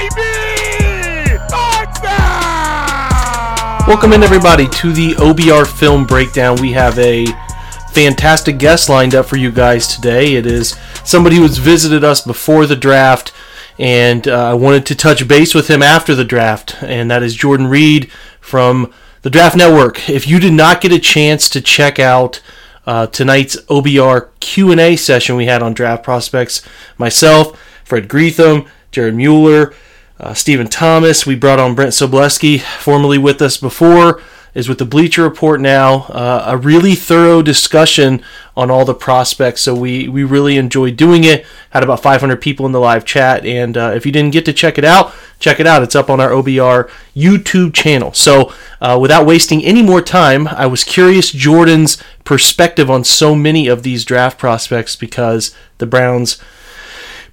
Baby! Touchdown! Welcome in, everybody, to the OBR film breakdown. We have a fantastic guest lined up for you guys today. It is somebody who's visited us before the draft, and uh, I wanted to touch base with him after the draft, and that is Jordan Reid from the Draft Network. If you did not get a chance to check out uh, tonight's OBR Q&A session we had on draft prospects, myself, Fred Greetham, Jared Mueller, uh, Stephen Thomas. We brought on Brent Sobleski, formerly with us before, is with the Bleacher Report now. Uh, a really thorough discussion on all the prospects. So we, we really enjoyed doing it. Had about 500 people in the live chat. And uh, if you didn't get to check it out, check it out. It's up on our OBR YouTube channel. So uh, without wasting any more time, I was curious Jordan's perspective on so many of these draft prospects because the Browns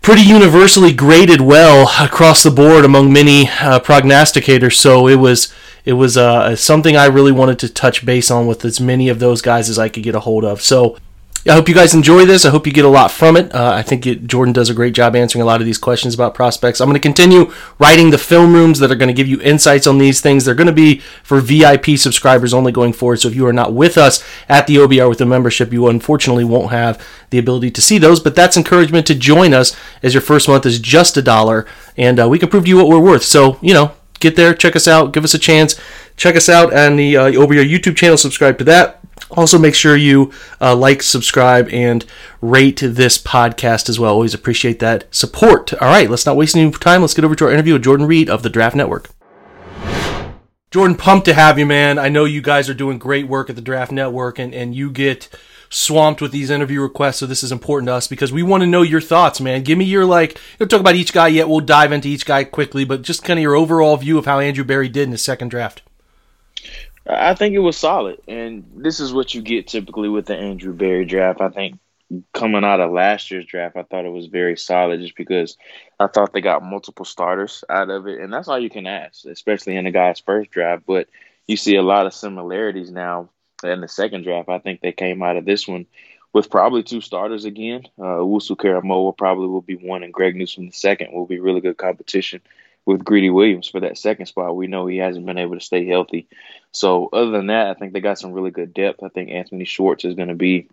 pretty universally graded well across the board among many uh, prognosticators. So it was it was uh, something I really wanted to touch base on with as many of those guys as I could get a hold of. So I hope you guys enjoy this. I hope you get a lot from it. Uh, I think it, Jordan does a great job answering a lot of these questions about prospects. I'm going to continue writing the film rooms that are going to give you insights on these things. They're going to be for VIP subscribers only going forward. So if you are not with us at the OBR with a membership, you unfortunately won't have the ability to see those. But that's encouragement to join us as your first month is just a dollar, and uh, we can prove to you what we're worth. So you know, get there, check us out, give us a chance. Check us out on the uh, OBR YouTube channel. Subscribe to that. Also, make sure you uh, like, subscribe, and rate this podcast as well. Always appreciate that support. All right, let's not waste any time. Let's get over to our interview with Jordan Reid of the Draft Network. Jordan, pumped to have you, man. I know you guys are doing great work at the Draft Network, and, and you get swamped with these interview requests, so this is important to us because we want to know your thoughts, man. Give me your like. You'll talk about each guy yet. We'll dive into each guy quickly, but just kind of your overall view of how Andrew Berry did in his second draft. I think it was solid, and this is what you get typically with the Andrew Berry draft. I think coming out of last year's draft, I thought it was very solid just because I thought they got multiple starters out of it, and that's all you can ask, especially in a guy's first draft. But you see a lot of similarities now in the second draft. I think they came out of this one with probably two starters again. Uh, Owusu-Koramoah probably will be one, and Greg Newsome the second will be really good competition with Greedy Williams for that second spot. We know he hasn't been able to stay healthy. So other than that, I think they got some really good depth. I think Anthony Schwartz is going to be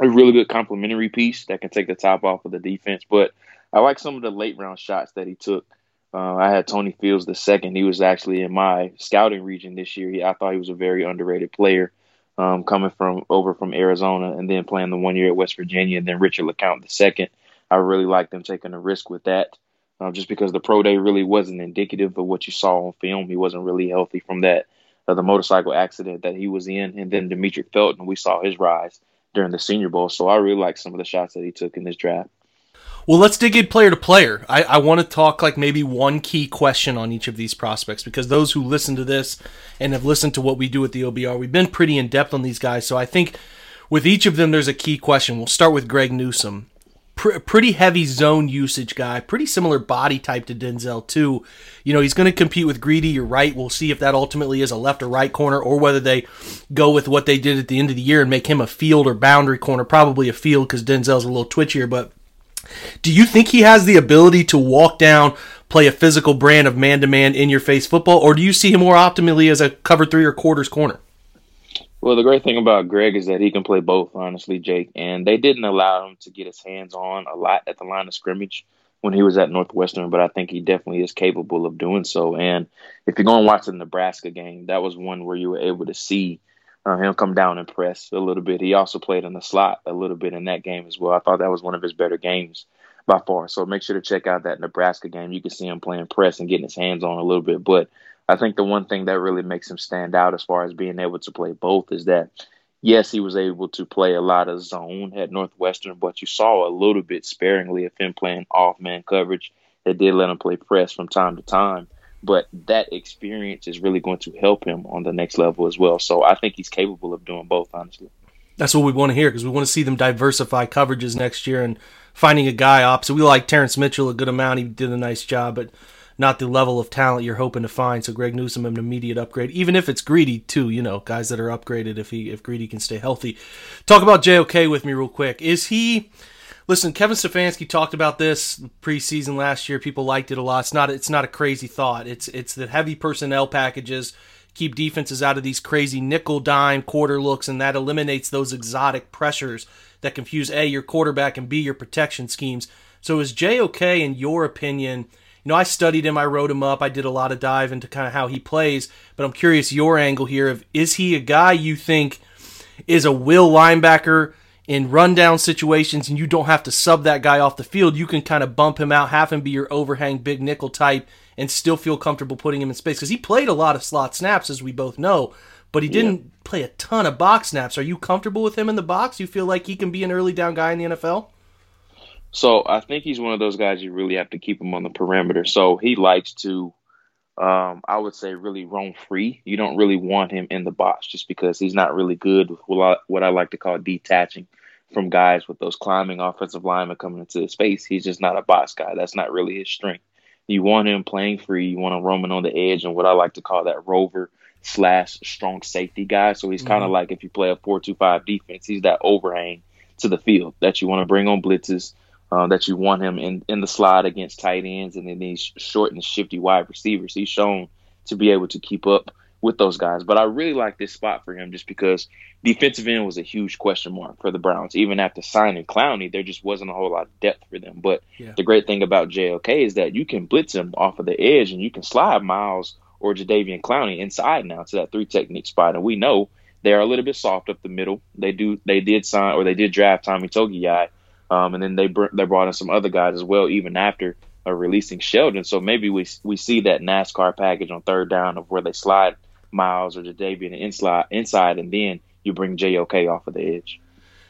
a really good complementary piece that can take the top off of the defense. But I like some of the late round shots that he took. Uh, I had Tony Fields the second. He was actually in my scouting region this year. He, I thought he was a very underrated player. Um, coming from over from Arizona and then playing the one year at West Virginia, and then Richard LeCounte the second. I really liked them taking a risk with that uh, just because the pro day really wasn't indicative of what you saw on film. He wasn't really healthy from that uh, the motorcycle accident that he was in, and then Demetric Felton, we saw his rise during the Senior Bowl. So I really like some of the shots that he took in this draft. Well, let's dig in player to player. I, I want to talk like maybe one key question on each of these prospects because those who listen to this and have listened to what we do at the OBR, we've been pretty in depth on these guys. So I think with each of them, there's a key question. We'll start with Greg Newsome. Pr- pretty heavy zone usage guy, pretty similar body type to Denzel too. You know, he's going to compete with Greedy. You're right. We'll see if that ultimately is a left or right corner, or whether they go with what they did at the end of the year and make him a field or boundary corner. Probably a field because Denzel's a little twitchier. But do you think he has the ability to walk down, play a physical brand of man to man in your face football, or do you see him more optimally as a cover three or quarters corner? Well, the great thing about Greg is that he can play both, honestly, Jake. And they didn't allow him to get his hands on a lot at the line of scrimmage when he was at Northwestern, but I think he definitely is capable of doing so. And if you go and watch the Nebraska game, that was one where you were able to see uh, him come down and press a little bit. He also played in the slot a little bit in that game as well. I thought that was one of his better games by far. So make sure to check out that Nebraska game. You can see him playing press and getting his hands on a little bit. But I think the one thing that really makes him stand out as far as being able to play both is that yes, he was able to play a lot of zone at Northwestern, but you saw a little bit sparingly of him playing off man coverage. They did let him play press from time to time, but that experience is really going to help him on the next level as well. So I think he's capable of doing both, honestly. That's what we want to hear because we want to see them diversify coverages next year and finding a guy opposite. We like Terrance Mitchell a good amount. He did a nice job, but not the level of talent you're hoping to find. So Greg Newsome an immediate upgrade, even if it's Greedy too. You know, guys that are upgraded if he if Greedy can stay healthy. Talk about JOK with me real quick. Is he? Listen, Kevin Stefanski talked about this preseason last year. People liked it a lot. It's not it's not a crazy thought. It's it's the heavy personnel packages keep defenses out of these crazy nickel dime quarter looks, and that eliminates those exotic pressures that confuse A, your quarterback, and B, your protection schemes. So is JOK, in your opinion, you know, I studied him, I wrote him up, I did a lot of dive into kind of how he plays, but I'm curious your angle here of is he a guy you think is a will linebacker in rundown situations and you don't have to sub that guy off the field. You can kind of bump him out, have him be your overhang big nickel type, and still feel comfortable putting him in space because he played a lot of slot snaps, as we both know, but he didn't yeah. play a ton of box snaps. Are you comfortable with him in the box? You feel like he can be an early down guy in the NFL? So I think he's one of those guys you really have to keep him on the perimeter. So he likes to, um, I would say, really roam free. You don't really want him in the box just because he's not really good with what I like to call detaching from guys with those climbing offensive linemen coming into the space. He's just not a box guy. That's not really his strength. You want him playing free. You want him roaming on the edge and what I like to call that rover slash strong safety guy. So he's mm-hmm. kind of like if you play a four-two-five defense, he's that overhang to the field that you want to bring on blitzes uh, that you want him in, in the slot against tight ends and then these short and shifty wide receivers. He's shown to be able to keep up with those guys. But I really like this spot for him just because defensive end was a huge question mark for the Browns. Even after signing Clowney, there just wasn't a whole lot of depth for them. But yeah. the great thing about JOK is that you can blitz him off of the edge and you can slide Miles or Jadeveon Clowney inside now to that three technique spot. And we know they are a little bit soft up the middle. They do they did sign or they did draft Tommy Togiai um, and then they br- they brought in some other guys as well, even after uh, releasing Sheldon. So maybe we we see that NASCAR package on third down of where they slide Miles or Jadeveon inside, inside, and then you bring JOK off of the edge.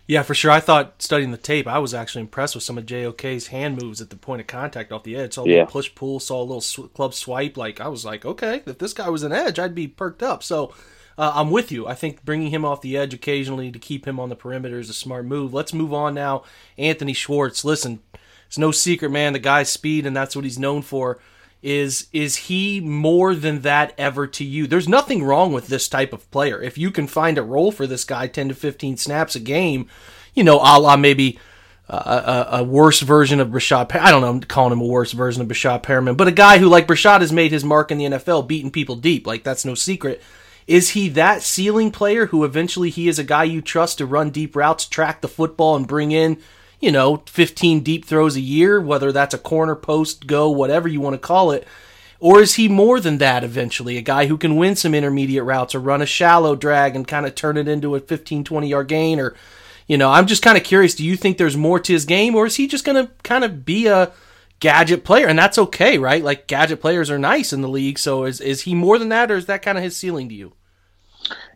Yeah, for sure. I thought studying the tape, I was actually impressed with some of JOK's hand moves at the point of contact off the edge. Saw a yeah. little push pull, saw a little sw- club swipe. Like I was like, okay, if this guy was an edge, I'd be perked up. So uh, I'm with you. I think bringing him off the edge occasionally to keep him on the perimeter is a smart move. Let's move on now. Anthony Schwartz. Listen, it's no secret, man. The guy's speed, and that's what he's known for. Is is he more than that ever to you? There's nothing wrong with this type of player. If you can find a role for this guy, 10 to 15 snaps a game, you know, a la maybe a, a, worse version of Breshad. I don't know. I'm calling him a worse version of Breshad Perriman, but a guy who, like Breshad, has made his mark in the NFL, beating people deep. Like that's no secret. Is he that ceiling player who eventually he is a guy you trust to run deep routes, track the football, and bring in, you know, 15 deep throws a year, whether that's a corner, post, go, whatever you want to call it? Or is he more than that eventually? A guy who can win some intermediate routes or run a shallow drag and kind of turn it into a 15, 20 yard gain? Or, you know, I'm just kind of curious. Do you think there's more to his game or is he just going to kind of be a gadget player, and that's okay, right? Like gadget players are nice in the league. So is is he more than that, or is that kind of his ceiling to you?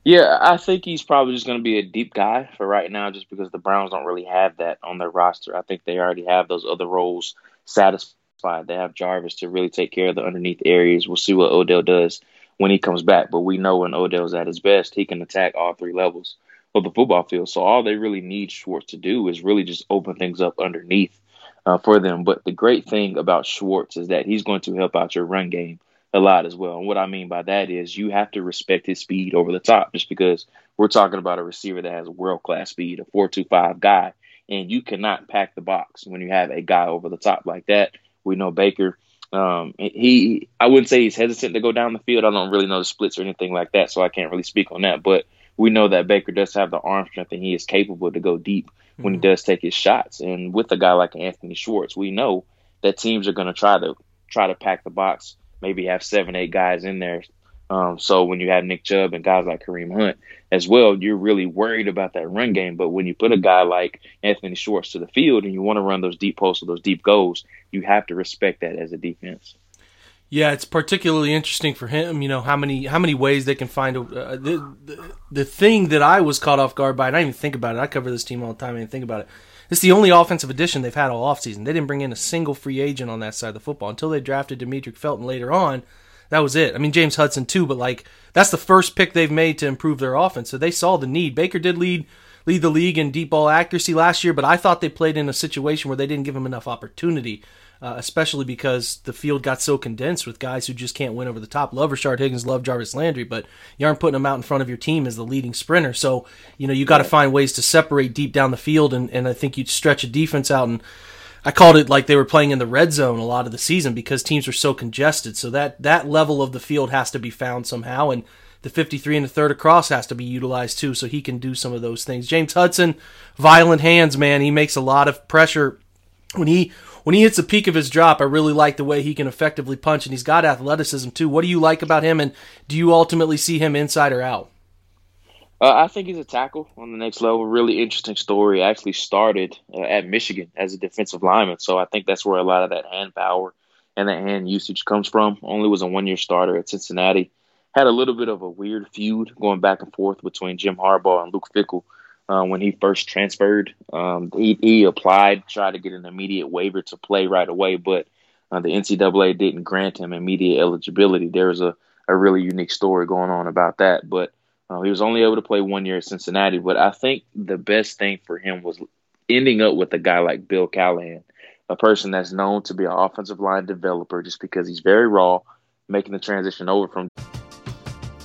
Yeah, I think he's probably just going to be a deep guy for right now, just because the Browns don't really have that on their roster. I think they already have those other roles satisfied. They have Jarvis to really take care of the underneath areas. We'll see what Odell does when he comes back, but we know when Odell's at his best, he can attack all three levels of the football field. So all they really need Schwartz to do is really just open things up underneath uh, for them. But the great thing about Schwartz is that he's going to help out your run game a lot as well. And what I mean by that is you have to respect his speed over the top, just because we're talking about a receiver that has world class speed, a four two five guy, and you cannot pack the box when you have a guy over the top like that. We know Baker. Um, he, I wouldn't say he's hesitant to go down the field. I don't really know the splits or anything like that, so I can't really speak on that. But we know that Baker does have the arm strength and he is capable to go deep when he mm-hmm. does take his shots. And with a guy like Anthony Schwartz, we know that teams are going to try to try to pack the box, maybe have seven, eight guys in there. Um, so when you have Nick Chubb and guys like Kareem Hunt as well, you're really worried about that run game. But when you put a guy like Anthony Schwartz to the field and you want to run those deep posts or those deep goals, you have to respect that as a defense. Yeah, it's particularly interesting for him. You know how many how many ways they can find a, uh, the, the the thing that I was caught off guard by, and I didn't even think about it. I cover this team all the time. I didn't think about it. It's the only offensive addition they've had all offseason. They didn't bring in a single free agent on that side of the football until they drafted Demetric Felton later on. That was it. I mean James Hudson too, but like that's the first pick they've made to improve their offense. So they saw the need. Baker did lead lead the league in deep ball accuracy last year, but I thought they played in a situation where they didn't give him enough opportunity uh, especially because the field got so condensed with guys who just can't win over the top. Love Rashard Higgins, love Jarvis Landry, but you aren't putting them out in front of your team as the leading sprinter. So, you know, you got to find ways to separate deep down the field, and, and I think you'd stretch a defense out. And I called it like they were playing in the red zone a lot of the season because teams were so congested. So that, that level of the field has to be found somehow. And the 53 and the third across has to be utilized too, so he can do some of those things. James Hudson, violent hands, man. He makes a lot of pressure when he when he hits the peak of his drop, I really like the way he can effectively punch, and he's got athleticism too. What do you like about him, and do you ultimately see him inside or out? Uh, I think he's a tackle on the next level. Really interesting story. Actually started uh, at Michigan as a defensive lineman, so I think that's where a lot of that hand power and that hand usage comes from. Only was a one-year starter at Cincinnati. Had a little bit of a weird feud going back and forth between Jim Harbaugh and Luke Fickell uh, when he first transferred. Um, he, he, applied, tried to get an immediate waiver to play right away, but uh, the NCAA didn't grant him immediate eligibility. There was a, a really unique story going on about that, but uh, he was only able to play one year at Cincinnati. But I think the best thing for him was ending up with a guy like Bill Callahan, a person that's known to be an offensive line developer just because he's very raw, making the transition over from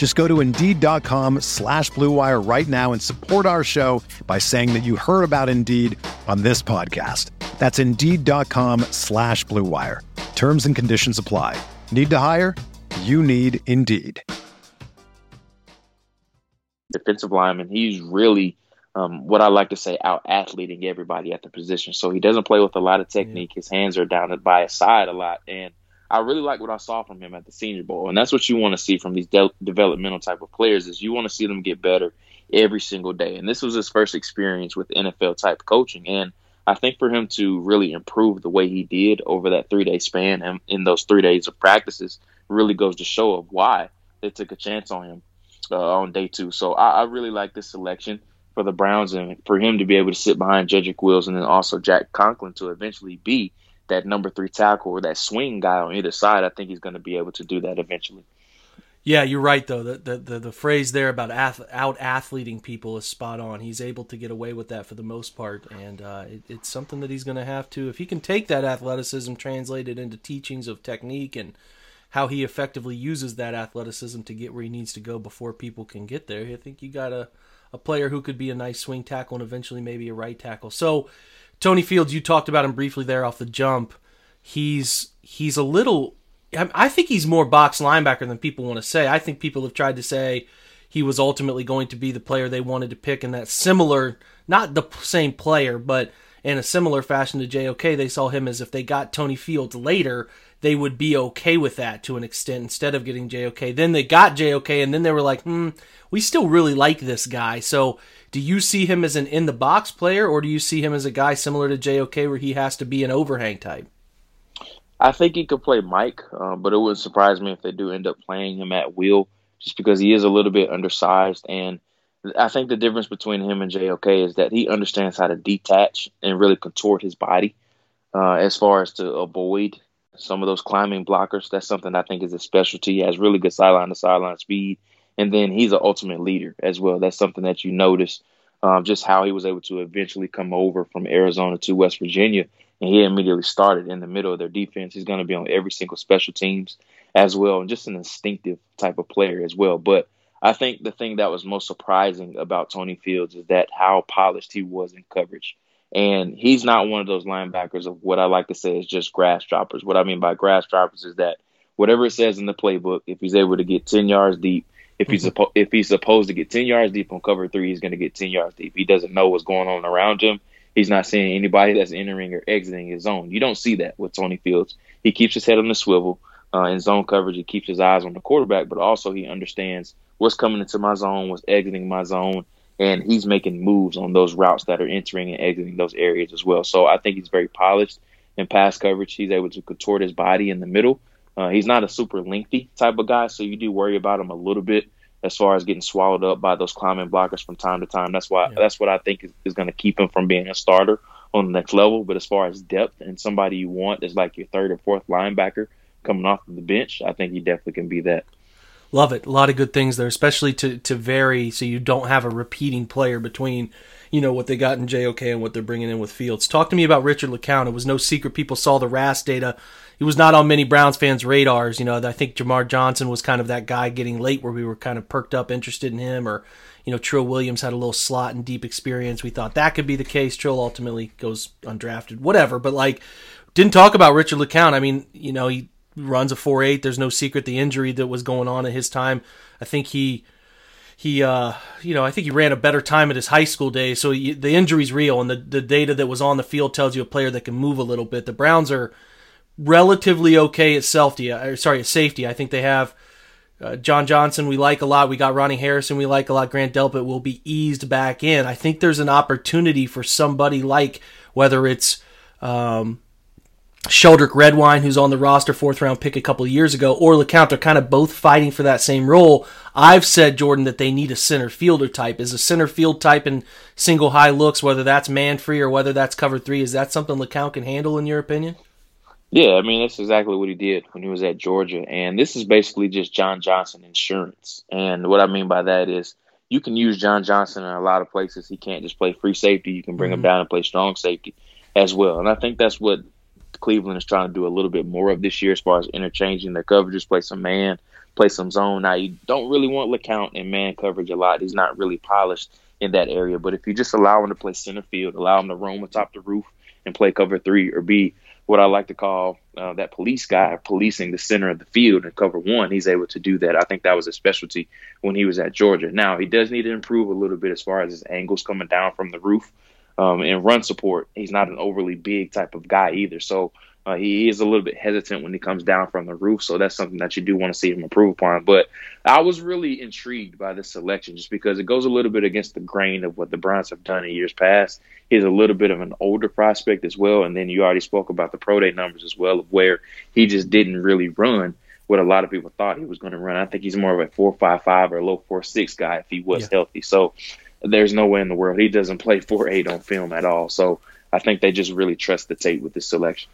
Just go to Indeed.com slash BlueWire right now and support our show by saying that you heard about Indeed on this podcast. That's Indeed.com slash BlueWire. Terms and conditions apply. Need to hire? You need Indeed. Defensive lineman, he's really um, what I like to say, out athleting everybody at the position. So he doesn't play with a lot of technique. His hands are down by his side a lot. And I really like what I saw from him at the Senior Bowl, and that's what you want to see from these de- developmental type of players. Is you want to see them get better every single day. And this was his first experience with NFL type coaching, and I think for him to really improve the way he did over that three day span and in those three days of practices really goes to show of why they took a chance on him uh, on day two. So I, I really like this selection for the Browns and for him to be able to sit behind Jedrick Wills and then also Jack Conklin to eventually be that number three tackle or that swing guy on either side, I think he's going to be able to do that eventually. Yeah, you're right though. The the the, the phrase there about ath- out athleting people is spot on. He's able to get away with that for the most part, and uh, it, it's something that he's going to have to. If he can take that athleticism, translate it into teachings of technique and how he effectively uses that athleticism to get where he needs to go before people can get there. I think you got a a player who could be a nice swing tackle and eventually maybe a right tackle. So Tony Fields, you talked about him briefly there off the jump. He's he's a little. I think he's more box linebacker than people want to say. I think people have tried to say he was ultimately going to be the player they wanted to pick in that similar, not the same player, but in a similar fashion to JOK. They saw him as if they got Tony Fields later, they would be okay with that to an extent instead of getting JOK. Then they got JOK, and then they were like, hmm, we still really like this guy. So do you see him as an in the box player, or do you see him as a guy similar to JOK where he has to be an overhang type? I think he could play Mike, uh, but it wouldn't surprise me if they do end up playing him at will, just because he is a little bit undersized and I think the difference between him and JOK is that he understands how to detach and really contort his body uh, as far as to avoid some of those climbing blockers. That's something I think is a specialty. He has really good sideline to sideline speed. And then he's an ultimate leader as well. That's something that you notice um, just how he was able to eventually come over from Arizona to West Virginia. And he immediately started in the middle of their defense. He's going to be on every single special teams as well, and just an instinctive type of player as well. But I think the thing that was most surprising about Tony Fields is that how polished he was in coverage. And he's not one of those linebackers of what I like to say is just grass droppers. What I mean by grass droppers is that whatever it says in the playbook, if he's able to get 10 yards deep, if he's mm-hmm. suppo- if he's supposed to get 10 yards deep on cover three, he's going to get 10 yards deep. He doesn't know what's going on around him. He's not seeing anybody that's entering or exiting his zone. You don't see that with Tony Fields. He keeps his head on the swivel uh, in zone coverage. He keeps his eyes on the quarterback, but also he understands what's coming into my zone, what's exiting my zone, and he's making moves on those routes that are entering and exiting those areas as well. So I think he's very polished in pass coverage. He's able to contort his body in the middle. Uh, he's not a super lengthy type of guy, so you do worry about him a little bit as far as getting swallowed up by those climbing blockers from time to time. That's why yeah. that's what I think is, is going to keep him from being a starter on the next level. But as far as depth and somebody you want as like your third or fourth linebacker coming off of the bench, I think he definitely can be that. Love it. A lot of good things there, especially to to vary so you don't have a repeating player between you know what they got in JOK and what they're bringing in with Fields. Talk to me about Richard LeCounte. It was no secret people saw the RAS data. He was not on many Browns fans' radars. You know, I think Jamar Johnson was kind of that guy getting late where we were kind of perked up, interested in him, or you know, Trill Williams had a little slot and deep experience. We thought that could be the case. Trill ultimately goes undrafted, whatever. But like, didn't talk about Richard LeCounte. I mean, you know, he runs a four eight. There's no secret the injury that was going on at his time. I think he he uh, you know I think he ran a better time at his high school days. So he, the injury's real, and the the data that was on the field tells you a player that can move a little bit. The Browns are relatively okay at safety. Or sorry, at safety. I think they have. Uh, John Johnson, we like a lot. We got Ronnie Harrison, we like a lot. Grant Delpit will be eased back in. I think there's an opportunity for somebody like whether it's um, Sheldrick Redwine, who's on the roster, fourth round pick a couple of years ago, or LeCounte, they're kind of both fighting for that same role. I've said, Jordan, that they need a center fielder type. Is a center field type in single high looks, whether that's man free or whether that's cover three, is that something LeCounte can handle, in your opinion? Yeah, I mean, that's exactly what he did when he was at Georgia. And this is basically just John Johnson insurance. And what I mean by that is you can use John Johnson in a lot of places. He can't just play free safety. You can bring mm-hmm. him down and play strong safety as well. And I think that's what Cleveland is trying to do a little bit more of this year as far as interchanging their coverages, play some man, play some zone. Now you don't really want LeCounte in man coverage a lot. He's not really polished in that area. But if you just allow him to play center field, allow him to roam atop the roof and play cover three or be what I like to call uh, that police guy, policing the center of the field and cover one, he's able to do that. I think that was a specialty when he was at Georgia. Now he does need to improve a little bit as far as his angles coming down from the roof um, and run support. He's not an overly big type of guy either. So uh, he is a little bit hesitant when he comes down from the roof. So that's something that you do want to see him improve upon. But I was really intrigued by this selection just because it goes a little bit against the grain of what the Browns have done in years past. He's a little bit of an older prospect as well. And then you already spoke about the pro day numbers as well, of where he just didn't really run what a lot of people thought he was going to run. I think he's more of a four five five or a low four six guy if he was yeah. healthy. So there's no way in the world he doesn't play four eight on film at all. So I think they just really trust the tape with this selection.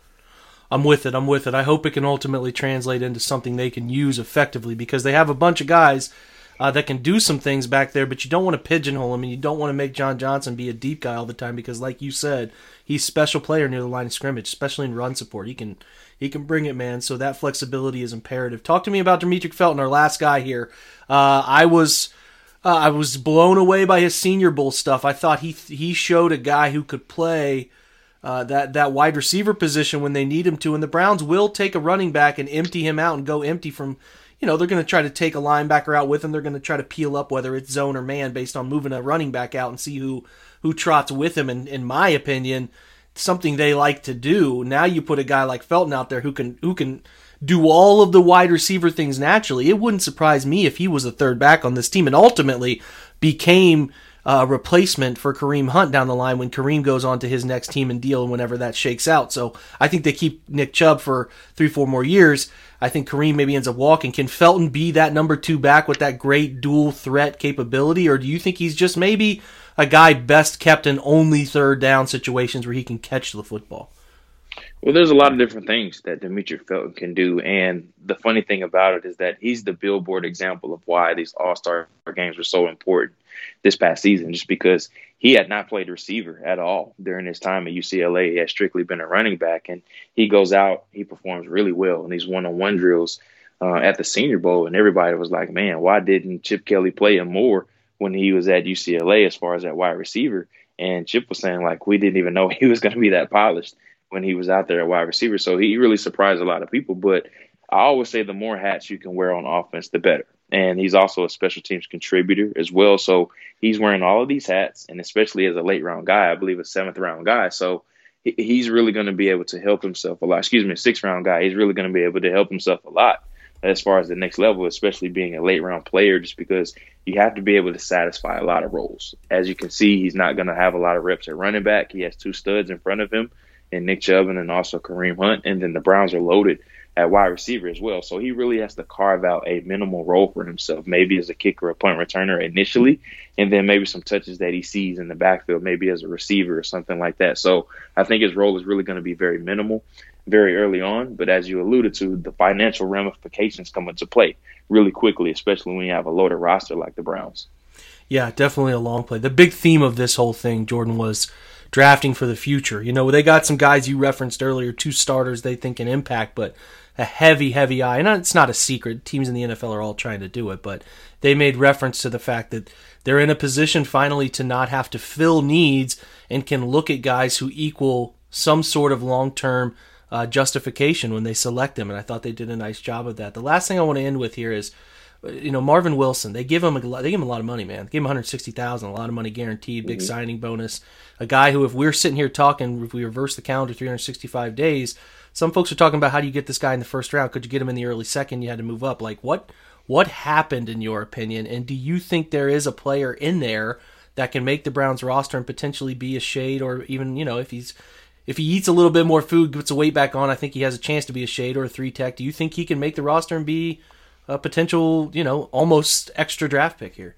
I'm with it. I'm with it. I hope it can ultimately translate into something they can use effectively because they have a bunch of guys uh, that can do some things back there, but you don't want to pigeonhole him and you don't want to make John Johnson be a deep guy all the time because, like you said, he's special player near the line of scrimmage, especially in run support. He can he can bring it, man. So that flexibility is imperative. Talk to me about Demetric Felton, our last guy here. Uh, I was uh, I was blown away by his Senior Bowl stuff. I thought he he showed a guy who could play uh, that that wide receiver position when they need him to, and the Browns will take a running back and empty him out and go empty from. You know they're going to try to take a linebacker out with him. They're going to try to peel up whether it's zone or man based on moving a running back out and see who who trots with him. And in my opinion, something they like to do. Now you put a guy like Felton out there who can who can do all of the wide receiver things naturally. It wouldn't surprise me if he was a third back on this team and ultimately became a replacement for Kareem Hunt down the line when Kareem goes on to his next team and deal whenever that shakes out. So I think they keep Nick Chubb for three, four more years. I think Kareem maybe ends up walking. Can Felton be that number two back with that great dual threat capability, or do you think he's just maybe a guy best kept in only third down situations where he can catch the football? Well, there's a lot of different things that Demetric Felton can do, and the funny thing about it is that he's the billboard example of why these All Star games were so important this past season. Just because he had not played receiver at all during his time at UCLA, he had strictly been a running back, and he goes out, he performs really well in these one-on-one drills uh, at the Senior Bowl, and everybody was like, "Man, why didn't Chip Kelly play him more when he was at UCLA as far as that wide receiver?" And Chip was saying like, "We didn't even know he was going to be that polished." When he was out there at wide receiver. So he really surprised a lot of people. But I always say the more hats you can wear on offense, the better. And he's also a special teams contributor as well. So he's wearing all of these hats, and especially as a late round guy, I believe a seventh round guy. So he's really going to be able to help himself a lot. Excuse me, a sixth round guy. He's really going to be able to help himself a lot as far as the next level, especially being a late round player, just because you have to be able to satisfy a lot of roles. As you can see, he's not going to have a lot of reps at running back. He has two studs in front of him and Nick Chubb and then also Kareem Hunt. And then the Browns are loaded at wide receiver as well. So he really has to carve out a minimal role for himself, maybe as a kicker or punt returner initially, and then maybe some touches that he sees in the backfield, maybe as a receiver or something like that. So I think his role is really going to be very minimal very early on. But as you alluded to, the financial ramifications come into play really quickly, especially when you have a loaded roster like the Browns. Yeah, definitely a long play. The big theme of this whole thing, Jordan, was drafting for the future. You know, they got some guys you referenced earlier, two starters they think can impact, but a heavy, heavy eye. And it's not a secret. Teams in the NFL are all trying to do it, but they made reference to the fact that they're in a position finally to not have to fill needs and can look at guys who equal some sort of long term uh, justification when they select them. And I thought they did a nice job of that. The last thing I want to end with here is you know Marvin Wilson. They give him a they give him a lot of money, man. They give him 160,000, a lot of money guaranteed, big mm-hmm. signing bonus. A guy who, if we're sitting here talking, if we reverse the calendar 365 days, some folks are talking about how do you get this guy in the first round? Could you get him in the early second? You had to move up. Like what what happened in your opinion? And do you think there is a player in there that can make the Browns roster and potentially be a shade, or even you know if he's if he eats a little bit more food, gets the weight back on, I think he has a chance to be a shade or a three tech. Do you think he can make the roster and be a potential, you know, almost extra draft pick here.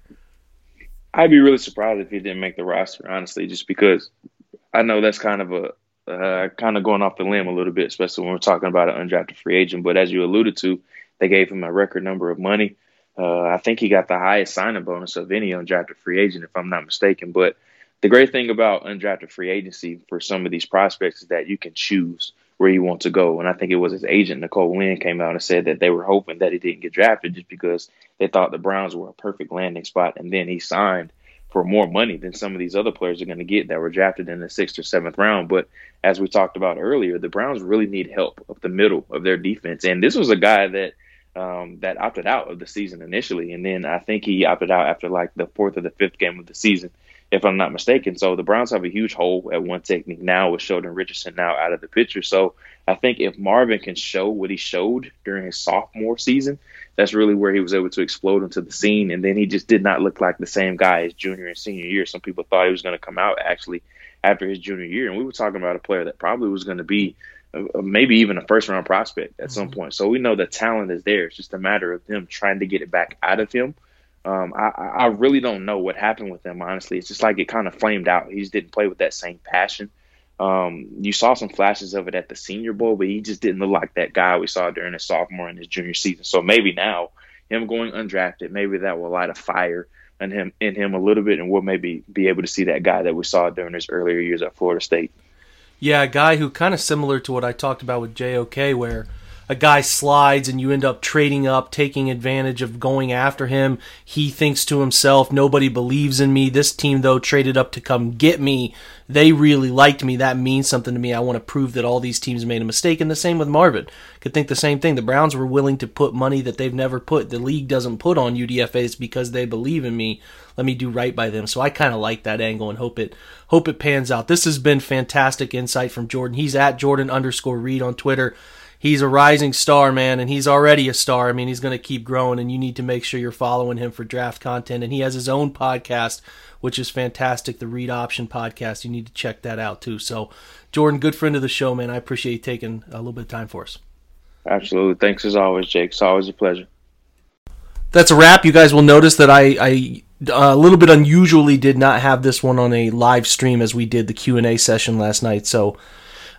I'd be really surprised if he didn't make the roster, honestly, just because I know that's kind of a uh, kind of going off the limb a little bit, especially when we're talking about an undrafted free agent. But as you alluded to, they gave him a record number of money. Uh, I think he got the highest signing bonus of any undrafted free agent, if I'm not mistaken. But the great thing about undrafted free agency for some of these prospects is that you can choose where he wants to go. And I think it was his agent, Nicole Lynn, came out and said that they were hoping that he didn't get drafted just because they thought the Browns were a perfect landing spot. And then he signed for more money than some of these other players are going to get that were drafted in the sixth or seventh round. But as we talked about earlier, the Browns really need help up the middle of their defense. And this was a guy that um, that opted out of the season initially, and then I think he opted out after like the fourth or the fifth game of the season if I'm not mistaken. So the Browns have a huge hole at one technique now with Sheldon Richardson now out of the picture. So I think if Marvin can show what he showed during his sophomore season, that's really where he was able to explode into the scene. And then he just did not look like the same guy as junior and senior year. Some people thought he was going to come out actually after his junior year. And we were talking about a player that probably was going to be uh, maybe even a first round prospect at mm-hmm. some point. So we know the talent is there. It's just a matter of them trying to get it back out of him um, I, I really don't know what happened with him. Honestly, it's just like it kind of flamed out. He just didn't play with that same passion. Um, you saw some flashes of it at the Senior Bowl, but he just didn't look like that guy we saw during his sophomore and his junior season. So maybe now, him going undrafted, maybe that will light a fire in him in him a little bit, and we'll maybe be able to see that guy that we saw during his earlier years at Florida State. Yeah, a guy who kind of similar to what I talked about with JOK, where a guy slides and you end up trading up, taking advantage of going after him. He thinks to himself, nobody believes in me. This team, though, traded up to come get me. They really liked me. That means something to me. I want to prove that all these teams made a mistake. And the same with Marvin. Could think the same thing. The Browns were willing to put money that they've never put, the league doesn't put on UDFAs because they believe in me. Let me do right by them. So I kind of like that angle and hope it hope it pans out. This has been fantastic insight from Jordan. He's at Jordan underscore Reid on Twitter he's a rising star, man, and he's already a star. I mean, he's going to keep growing, and you need to make sure you're following him for draft content. And he has his own podcast, which is fantastic, the Read Option podcast. You need to check that out too. So, Jordan, good friend of the show, man. I appreciate you taking a little bit of time for us. Absolutely. Thanks as always, Jake. It's always a pleasure. That's a wrap. You guys will notice that I, I uh, a little bit unusually did not have this one on a live stream as we did the Q&A session last night. So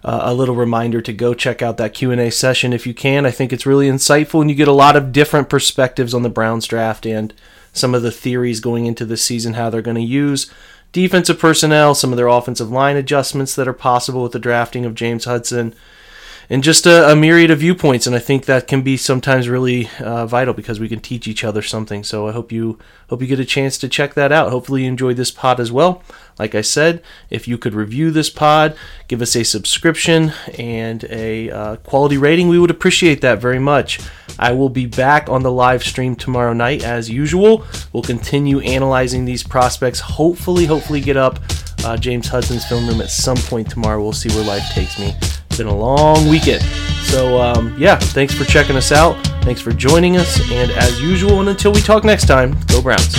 uh, a little reminder to go check out that Q&A session if you can. I think it's really insightful and you get a lot of different perspectives on the Browns draft and some of the theories going into the season how they're going to use defensive personnel, some of their offensive line adjustments that are possible with the drafting of James Hudson and just a, a, myriad of viewpoints. And I think that can be sometimes really uh, vital because we can teach each other something. So I hope you hope you get a chance to check that out. Hopefully you enjoyed this pod as well. Like I said, if you could review this pod, give us a subscription and a uh, quality rating, we would appreciate that very much. I will be back on the live stream tomorrow night as usual. We'll continue analyzing these prospects. Hopefully, hopefully get up uh, James Hudson's film room at some point tomorrow. We'll see where life takes me. It's been a long weekend. So, um, yeah, thanks for checking us out. Thanks for joining us. And as usual, and until we talk next time, go Browns.